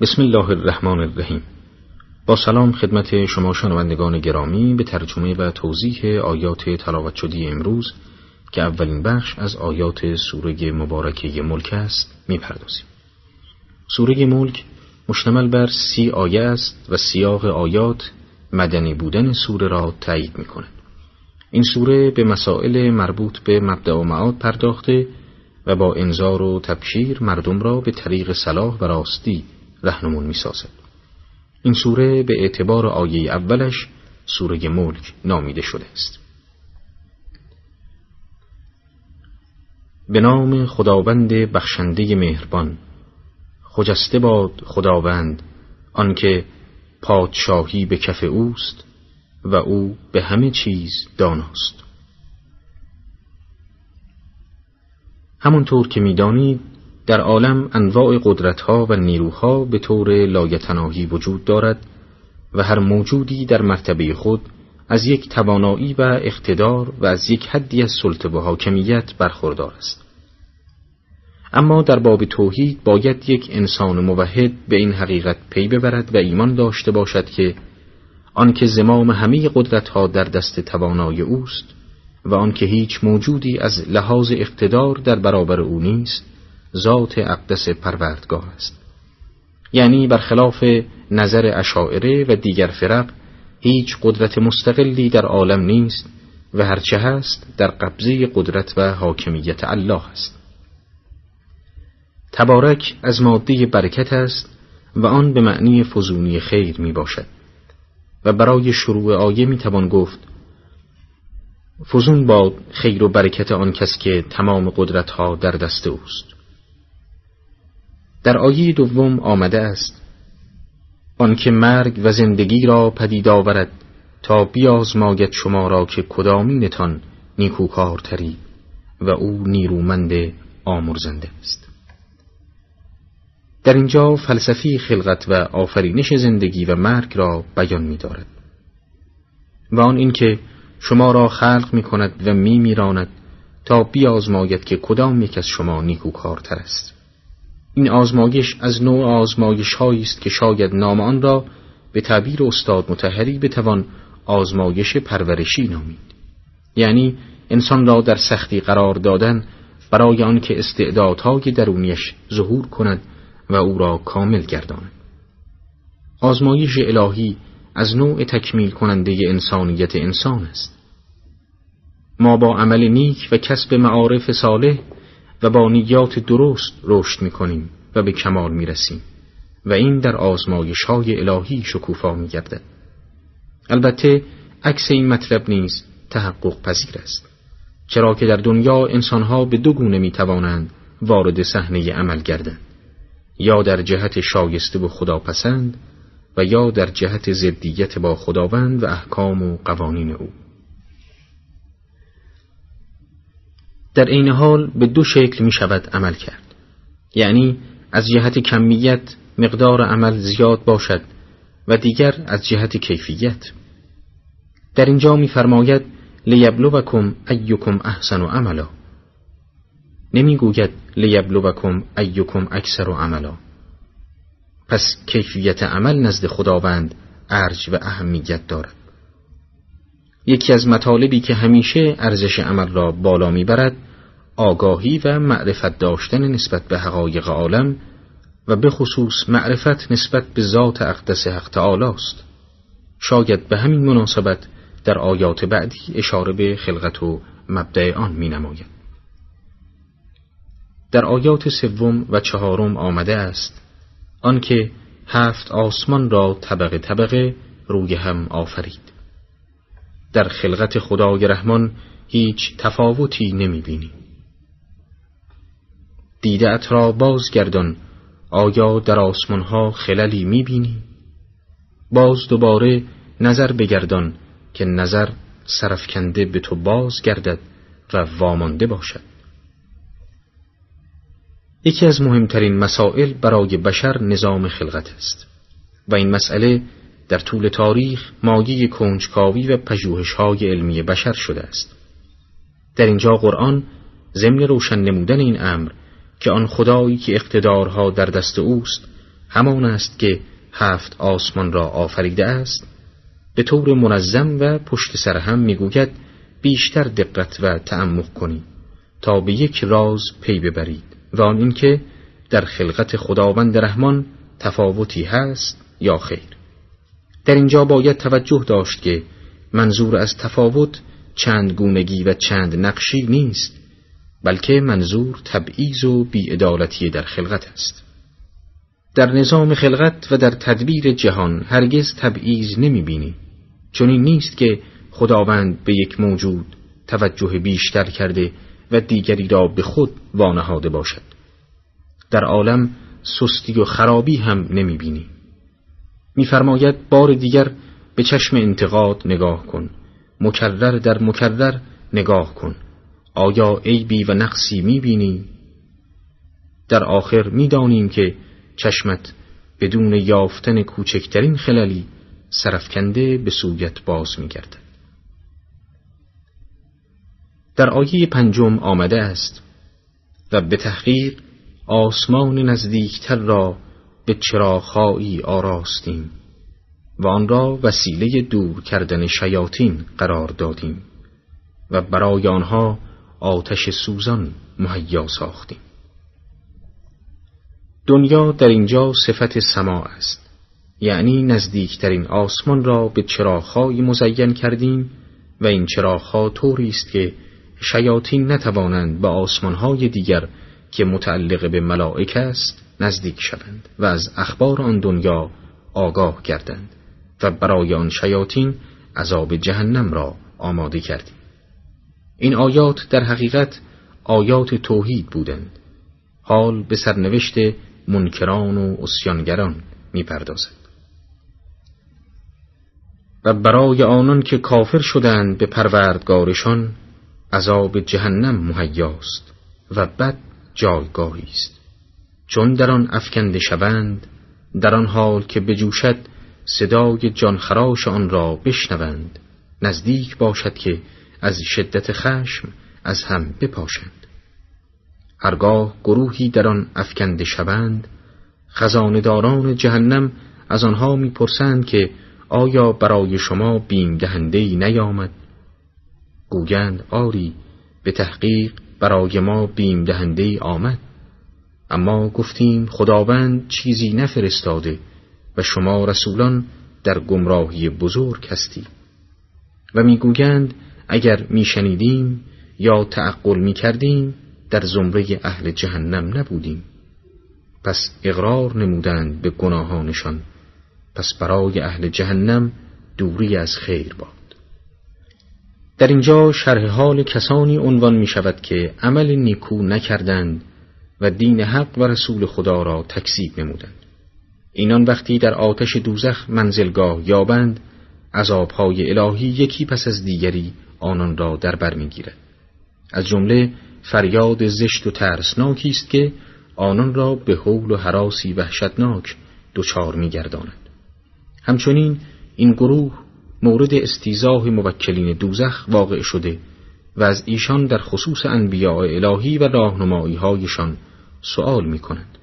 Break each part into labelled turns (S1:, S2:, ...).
S1: بسم الله الرحمن الرحیم. با سلام خدمت شما شنوندگان گرامی به ترجمه و توضیح آیات تلاوت شدی امروز که اولین بخش از آیات سوره مبارکه ملک است می‌پردازیم. سوره ملک مشتمل بر سی آیه است و سیاق آیات مدنی بودن سوره را تایید می‌کند. این سوره به مسائل مربوط به مبدع و معاد پرداخته و با انذار و تبشیر مردم را به طریق صلاح و راستی رهنمون می‌سازد. این سوره به اعتبار آیه اولش سوره ملک نامیده شده است. به نام خداوند بخشنده مهربان خجسته باد خداوند آنکه پادشاهی به کف اوست و او به همه چیز داناست. همونطور که می‌دانید در عالم انواع قدرتها و نیروها به طور لایتناهی وجود دارد و هر موجودی در مرتبه خود از یک توانایی و اقتدار و از یک حدی از سلطه و حاکمیت برخوردار است. اما در باب توحید باید یک انسان موحد به این حقیقت پی ببرد و ایمان داشته باشد که آنکه زمام همه قدرتها در دست توانای اوست و آنکه هیچ موجودی از لحاظ اقتدار در برابر او نیست ذات اقدس پروردگاه است. یعنی برخلاف نظر اشاعره و دیگر فرق هیچ قدرت مستقلی در عالم نیست و هرچه هست در قبضه قدرت و حاکمیت الله است. تبارک از ماده برکت است و آن به معنی فزونی خیر می باشد. و برای شروع آیه می توان گفت فزون باد خیر و برکت آن کس که تمام قدرت ها در دست اوست. در آیه دوم آمده است آنکه مرگ و زندگی را پدید آورد تا بیازماید شما را که کدامینتان نیکوکارتری و او نیرومند آمرزنده است. در اینجا فلسفی خلقت و آفرینش زندگی و مرگ را بیان می دارد و آن اینکه شما را خلق می کند و می میراند تا بیازماید که کدام یک از شما نیکوکارتر است. این آزمایش از نوع آزمایش است که شاید نام آن را به تعبیر استاد متحری بتوان آزمایش پرورشی نامید. یعنی انسان را در سختی قرار دادن برای آنکه استعدادهای درونیش ظهور کند و او را کامل گرداند. آزمایش الهی از نوع تکمیل کننده انسانیت انسان است. ما با عمل نیک و کسب معارف صالح و با نیات درست رشد می کنیم و به کمال می رسیم و این در آزمایش های الهی شکوفا می گردد. البته عکس این مطلب نیز تحقق پذیر است چرا که در دنیا انسانها به دو گونه می توانند وارد صحنه عمل گردند یا در جهت شایسته و خداپسند و یا در جهت زدیت با خداوند و احکام و قوانین او در عین حال به دو شکل می شود عمل کرد. یعنی از جهت کمیت مقدار عمل زیاد باشد و دیگر از جهت کیفیت. در اینجا میفرماید لیبلوکم ایکم احسن و عملا. نمی‌گوید لیبلوکم ایکم اکثر و عملا. پس کیفیت عمل نزد خداوند ارج و اهمیت دارد. یکی از مطالبی که همیشه ارزش عمل را بالا می‌برد آگاهی و معرفت داشتن نسبت به حقایق عالم و به خصوص معرفت نسبت به ذات اقدس حق تعالی است شاید به همین مناسبت در آیات بعدی اشاره به خلقت و مبدع آن می نماید. در آیات سوم و چهارم آمده است آنکه هفت آسمان را طبقه طبقه روی هم آفرید در خلقت خدای رحمان هیچ تفاوتی نمی بینی. دیدت را بازگردان. آیا در آسمان ها خللی می بینی؟ باز دوباره نظر بگردان که نظر سرفکنده به تو باز گردد و وامانده باشد. یکی از مهمترین مسائل برای بشر نظام خلقت است و این مسئله در طول تاریخ مایه کنجکاوی و پژوهش های علمی بشر شده است. در اینجا قرآن ضمن روشن نمودن این امر که آن خدایی که اقتدارها در دست اوست همان است که هفت آسمان را آفریده است. به طور منظم و پشت سر هم می‌گوید بیشتر دقت و تعمق کنید تا به یک راز پی ببرید و آن اینکه در خلقت خداوند رحمان تفاوتی هست یا خیر. در اینجا باید توجه داشت که منظور از تفاوت چند گونگی و چند نقشی نیست. بلکه منظور تبعیض و بیعدالتی در خلقت است. در نظام خلقت و در تدبیر جهان هرگز تبعیض نمی بینی چون این نیست که خداوند به یک موجود توجه بیشتر کرده و دیگری را به خود وانهاده باشد. در عالم سستی و خرابی هم نمی بینی. میفرماید بار دیگر به چشم انتقاد نگاه کن مکرر در مکرر نگاه کن. آیا عیبی و نقصی می بینی؟ در آخر می‌دانیم که چشمت بدون یافتن کوچکترین خللی سرفکنده به سویت باز میگردد در آیه پنجم آمده است و به تحقیق آسمان نزدیکتر را به چراغهایی آراستیم و آن را وسیله دور کردن شیاطین قرار دادیم و برای آنها آتش سوزان مهیا ساختیم. دنیا در اینجا صفت سما است. یعنی نزدیکترین آسمان را به چراغهایی مزین کردیم و این چراغها طوری است که شیاطین نتوانند به آسمانهای دیگر که متعلق به ملائک است نزدیک شوند و از اخبار آن دنیا آگاه گردند و برای آن شیاطین عذاب جهنم را آماده کردیم. این آیات در حقیقت آیات توحید بودند. حال به سرنوشت منکران و اسیانگران می‌پردازد. و برای آنان که کافر شدند به پروردگارشان عذاب جهنم مهیاست و بد جایگاهی است. چون در آن افکنده شوند در آن حال که بجوشد صدای جانخراش آن را بشنوند نزدیک باشد که از شدت خشم از هم بپاشند. هرگاه گروهی در آن افکنده شوند خزانداران جهنم از آنها می‌پرسند که آیا برای شما بیم دهنده نیامد؟ گویند آری به تحقیق برای ما بیم دهنده آمد. اما گفتیم خداوند چیزی نفرستاده و شما رسولان در گمراهی بزرگ هستید و می‌گویند اگر میشنیدیم یا تعقل می‌کردیم در زمره اهل جهنم نبودیم. پس اقرار نمودند به گناهانشان. پس برای اهل جهنم دوری از خیر باد. در اینجا شرح حال کسانی عنوان می شود که عمل نیکو نکردند و دین حق و رسول خدا را تکذیب نمودند. اینان وقتی در آتش دوزخ منزلگاه یابند عذابهای الهی یکی پس از دیگری آنان را در بر می‌گیرد از جمله فریاد زشت و ترسناکی است که آنان را به حول و حراسی وحشتناک دچار میگرداند همچنین این گروه مورد استیزاه موکلین دوزخ واقع شده و از ایشان در خصوص انبیاء الهی و راهنمایی هایشان سؤال می کنند.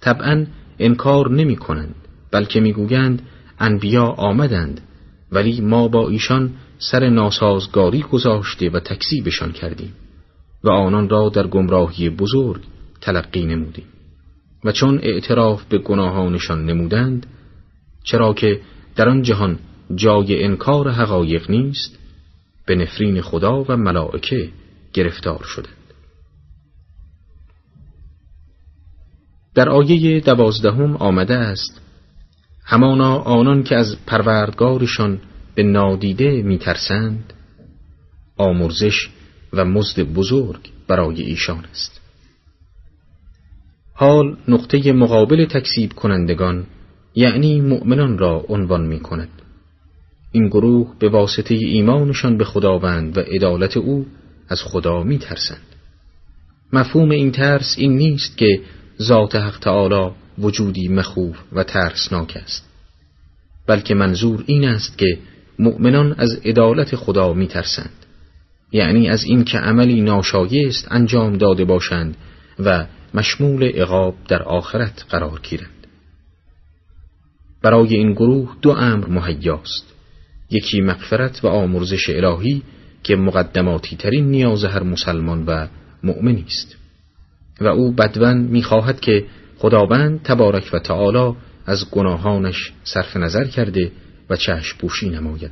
S1: طبعا انکار نمی کنند بلکه می‌گویند انبیا آمدند ولی ما با ایشان سر ناسازگاری گذاشته و تکذیبشان کردیم و آنان را در گمراهی بزرگ تلقی نمودیم. و چون اعتراف به گناهانشان نمودند چرا که در آن جهان جای انکار حقایق نیست به نفرین خدا و ملائکه گرفتار شدند. در آیه دوازدهم آمده است همانا آنان که از پروردگارشان به نادیده میترسند. آمرزش و مزد بزرگ برای ایشان است. حال نقطه مقابل تکسیب کنندگان یعنی مؤمنان را عنوان می کند این گروه به واسطه ایمانشان به خداوند و عدالت او از خدا می ترسند. مفهوم این ترس این نیست که ذات حق تعالی وجودی مخوف و ترسناک است بلکه منظور این است که مؤمنان از عدالت خدا می ترسند یعنی از این که عملی ناشایست انجام داده باشند و مشمول عقاب در آخرت قرار گیرند. برای این گروه دو امر مهیاست. یکی مغفرت و آمرزش الهی که مقدماتی ترین نیاز هر مسلمان و مؤمنی است. و او بدون می‌خواهد که خداوند تبارک و تعالی از گناهانش صرف نظر کرده چشم پوشی نماید.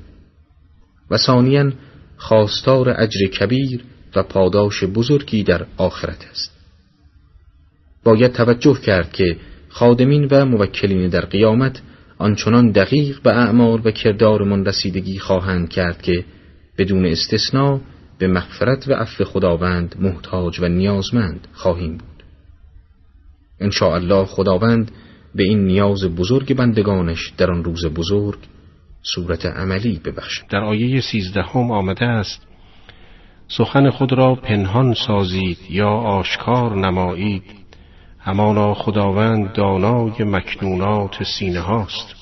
S1: و ثانیا خواستار اجر کبیر و پاداش بزرگی در آخرت است. باید توجه کرد که خادمین و موکلین در قیامت آنچنان دقیق به اعمال و کردارمان رسیدگی خواهند کرد که بدون استثنا به مغفرت و عفو خداوند محتاج و نیازمند خواهیم بود. ان الله خداوند به این نیاز بزرگ بندگانش در آن روز بزرگ صورت عملی ببخشد
S2: در آیه سیزدهم آمده است سخن خود را پنهان سازید یا آشکار نمایید. همانا خداوند دانای مکنونات سینه هاست.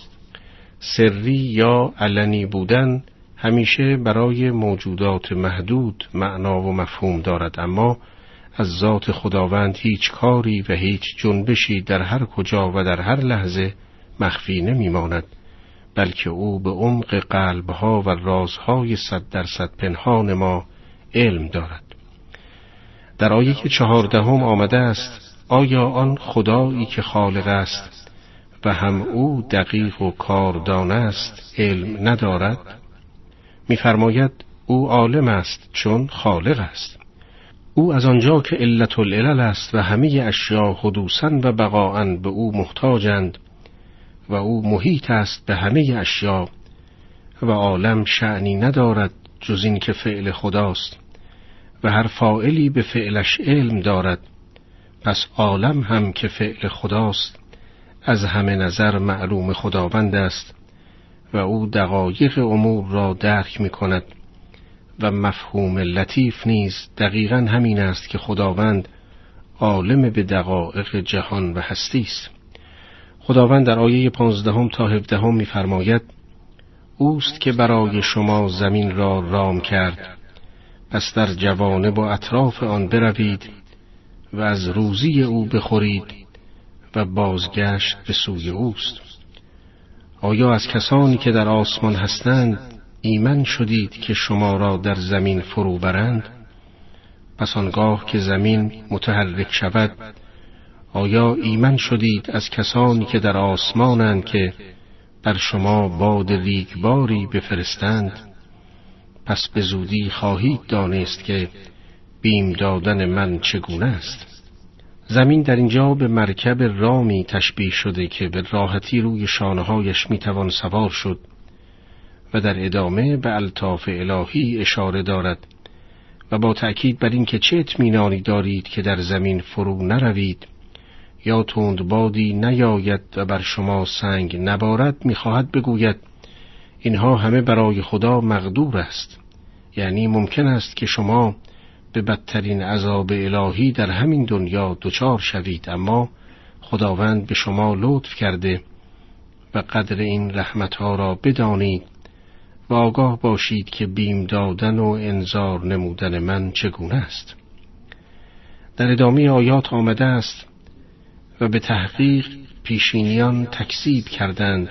S2: سری یا علنی بودن همیشه برای موجودات محدود معنا و مفهوم دارد اما از ذات خداوند هیچ کاری و هیچ جنبشی در هر کجا و در هر لحظه مخفی نمیماند. بلکه او به عمق قلبها و رازهای صد درصد پنهان ما علم دارد. در آیه چهاردهم آمده است آیا آن خدایی که خالق است و هم او دقیق و کاردان است علم ندارد؟ میفرماید او عالم است چون خالق است. او از آنجا که علت العلل است و همه اشیا حدوثا و بقاعا به او محتاجند و او محیط است به همه اشیا و عالم شعنی ندارد جز این که فعل خداست و هر فائلی به فعلش علم دارد. پس عالم هم که فعل خداست از همه نظر معلوم خداوند است و او دقایق امور را درک می کند و مفهوم لطیف نیز دقیقا همین است که خداوند عالم به دقایق جهان و هستی است. خداوند در آیه پانزدهم تا هفدهم میفرماید اوست که برای شما زمین را رام کرد پس در جوانب و اطراف آن بروید و از روزی او بخورید و بازگشت به سوی اوست. آیا از کسانی که در آسمان هستند ایمن شدید که شما را در زمین فرو برند؟ پس آنگاه که زمین متحرک شود آیا ایمن شدید از کسانی که در آسمانند که بر شما باد ریگباری بفرستند؟ پس به زودی خواهید دانست که بیم دادن من چگونه است. زمین در اینجا به مرکب رامی تشبیه شده که به راحتی روی شانههایش می‌توان سوار شد و در ادامه به الطاف الهی اشاره دارد و با تأکید بر اینکه چه اطمینانی دارید که در زمین فرو نروید یا تند بادی نیاید و بر شما سنگ نبارد می‌خواهد بگوید اینها همه برای خدا مقدور است. یعنی ممکن است که شما به بدترین عذاب الهی در همین دنیا دچار شوید اما خداوند به شما لطف کرده و قدر این رحمتها را بدانید و آگاه باشید که بیم دادن و انذار نمودن من چگونه است. در ادامه آیات آمده است و به تحقیق پیشینیان تکذیب کردند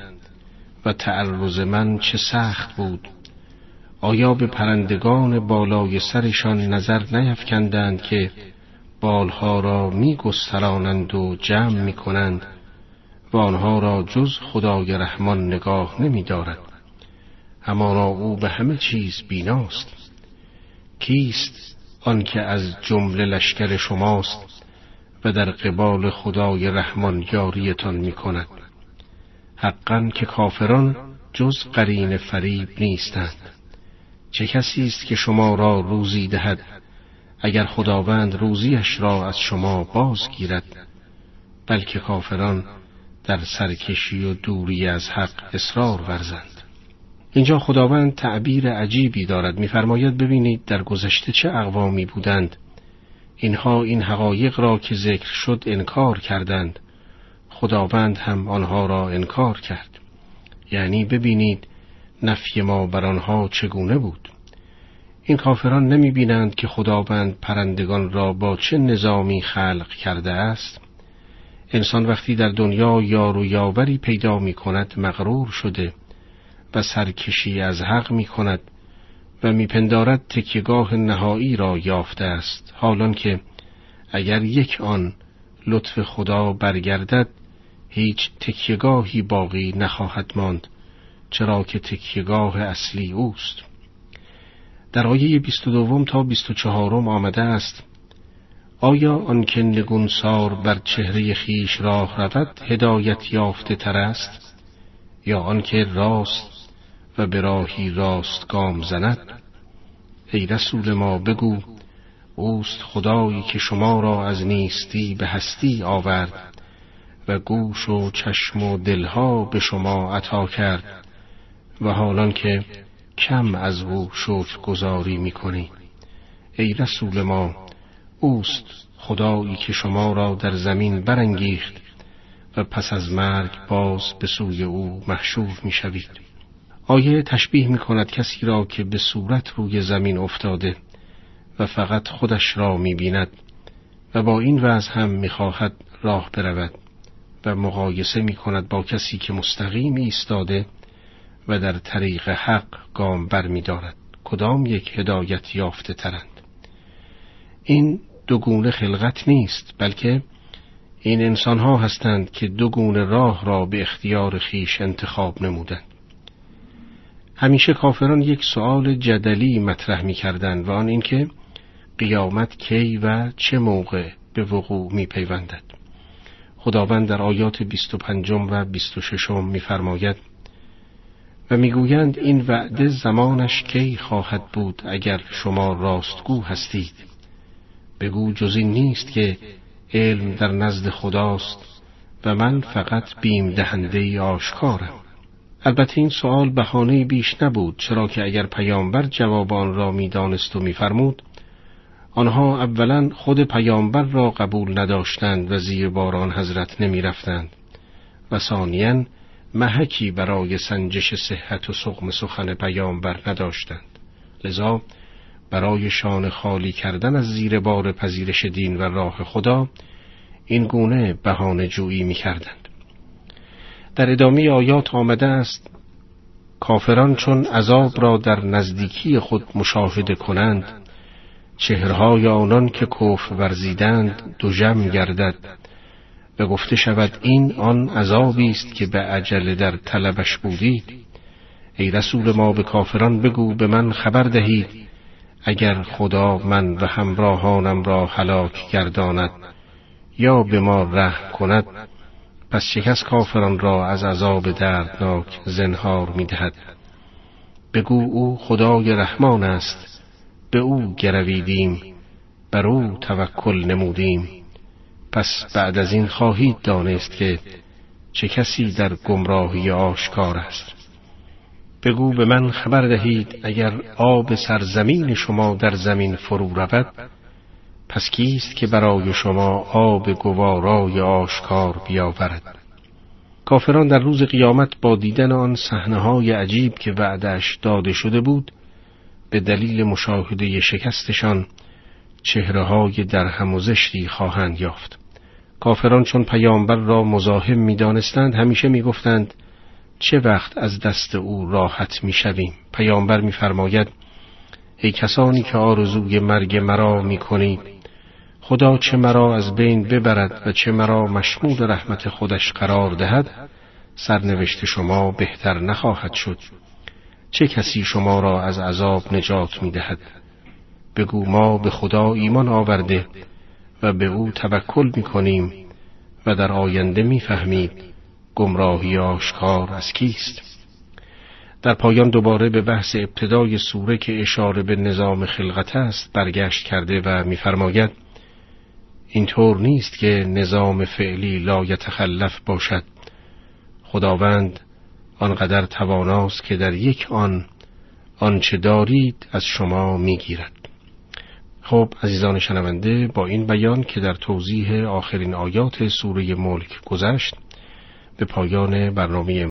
S2: و تعرض من چه سخت بود. آیا به پرندگان بالای سرشان نظر نیفکندند که بالها را می و جمع می کنند و آنها را جز خدای رحمان نگاه نمی دارد همانا او به همه چیز بیناست. کیست آنکه از جمله لشکر شماست؟ و در قبال خدای رحمان یاریتان می کند حقا که کافران جز قرین فریب نیستند. چه کسی است که شما را روزی دهد؟ اگر خداوند روزیش را از شما بازگیرد. بلکه کافران در سرکشی و دوری از حق اصرار ورزند. اینجا خداوند تعبیر عجیبی دارد. میفرماید ببینید در گذشته چه اقوامی بودند اینها این حقایق را که ذکر شد انکار کردند. خداوند هم آنها را انکار کرد. یعنی ببینید نفی ما بر آنها چگونه بود. این کافران نمی بینند که خداوند پرندگان را با چه نظامی خلق کرده است. انسان وقتی در دنیا یار و یاوری پیدا می کند مغرور شده و سرکشی از حق می کند و میپندارد تکیگاه نهایی را یافته است حالان که اگر یک آن لطف خدا برگردد هیچ تکیگاهی باقی نخواهد ماند چرا که تکیگاه اصلی اوست. در آیه 22 تا 24 آمده است آیا آنکه نگونسار بر چهره خیش راه رود هدایت یافته تر است؟ یا آنکه راست و به راهی راست گام زند ای رسول ما بگو اوست خدایی که شما را از نیستی به هستی آورد و گوش و چشم و دلها به شما عطا کرد و حالان که کم از او شکر گذاری می ای رسول ما اوست خدایی که شما را در زمین برانگیخت و پس از مرگ باز به سوی او محشور می شوید. آیه تشبیه می کند کسی را که به صورت روی زمین افتاده و فقط خودش را می بیند و با این وضع هم می خواهد راه برود و مقایسه می کند با کسی که مستقیم ایستاده و در طریق حق گام بر می دارد. کدام یک هدایت یافته ترند این دو گونه خلقت نیست بلکه این انسان ها هستند که دو گونه راه را به اختیار خیش انتخاب نمودند همیشه کافران یک سؤال جدلی مطرح می کردن و آن اینکه قیامت کی و چه موقع به وقوع می پیوندد. خداوند در آیات 25 و 26 میفرماید و می‌گویند این وعده زمانش کی خواهد بود اگر شما راستگو هستید بگو جز این نیست که علم در نزد خداست و من فقط بیم دهنده آشکارم البته این سوال بهانه بیش نبود چرا که اگر پیامبر جواب آن را می‌دانست و میفرمود آنها اولا خود پیامبر را قبول نداشتند و زیر باران حضرت نمی‌رفتند و ثانیا محکی برای سنجش صحت و سقم سخن پیامبر نداشتند لذا برای شان خالی کردن از زیر بار پذیرش دین و راه خدا این گونه بهانه جویی می کردند. در ادامه آیات آمده است کافران چون عذاب را در نزدیکی خود مشاهده کنند چهرهای آنان که کفر ورزیدند دو جمع گردد. و گفته شود این آن عذابی است که به عجله در طلبش بودید. ای رسول ما به کافران بگو به من خبر دهید اگر خدا من و همراهانم را هلاک گرداند یا به ما رحم کند. پس شکست کافران را از عذاب دردناک زنهار می‌دهد. بگو او خدای رحمان است. به او گرویدیم. بر او توکل نمودیم. پس بعد از این خواهید دانست که چه کسی در گمراهی آشکار است. بگو به من خبر دهید اگر آب سرزمین شما در زمین فرو رود پس کیست که برای شما آب گوارای آشکار بیاورد؟ کافران در روز قیامت با دیدن آن صحنه های عجیب که وعدش داده شده بود به دلیل مشاهده شکستشان چهره های در هم زشتی خواهند یافت. کافران چون پیامبر را مزاحم می دانستند همیشه می گفتند چه وقت از دست او راحت می شویم پیامبر می فرماید ای کسانی که آرزوی مرگ مرا می کنید خدا چه مرا از بین ببرد و چه مرا مشمول رحمت خودش قرار دهد سرنوشت شما بهتر نخواهد شد. چه کسی شما را از عذاب نجات می دهد بگو ما به خدا ایمان آورده و به او توکل می کنیم و در آینده می فهمید گمراهی آشکار از کیست. در پایان دوباره به بحث ابتدای سوره که اشاره به نظام خلقت است برگشت کرده و میفرماید اینطور نیست که نظام فعلی لا یتخلف باشد. خداوند آنقدر تواناست که در یک آن آنچه دارید از شما می‌گیرد. خب عزیزان شنونده با این بیان که در توضیح آخرین آیات سوره ملک گذشت به پایان برنامه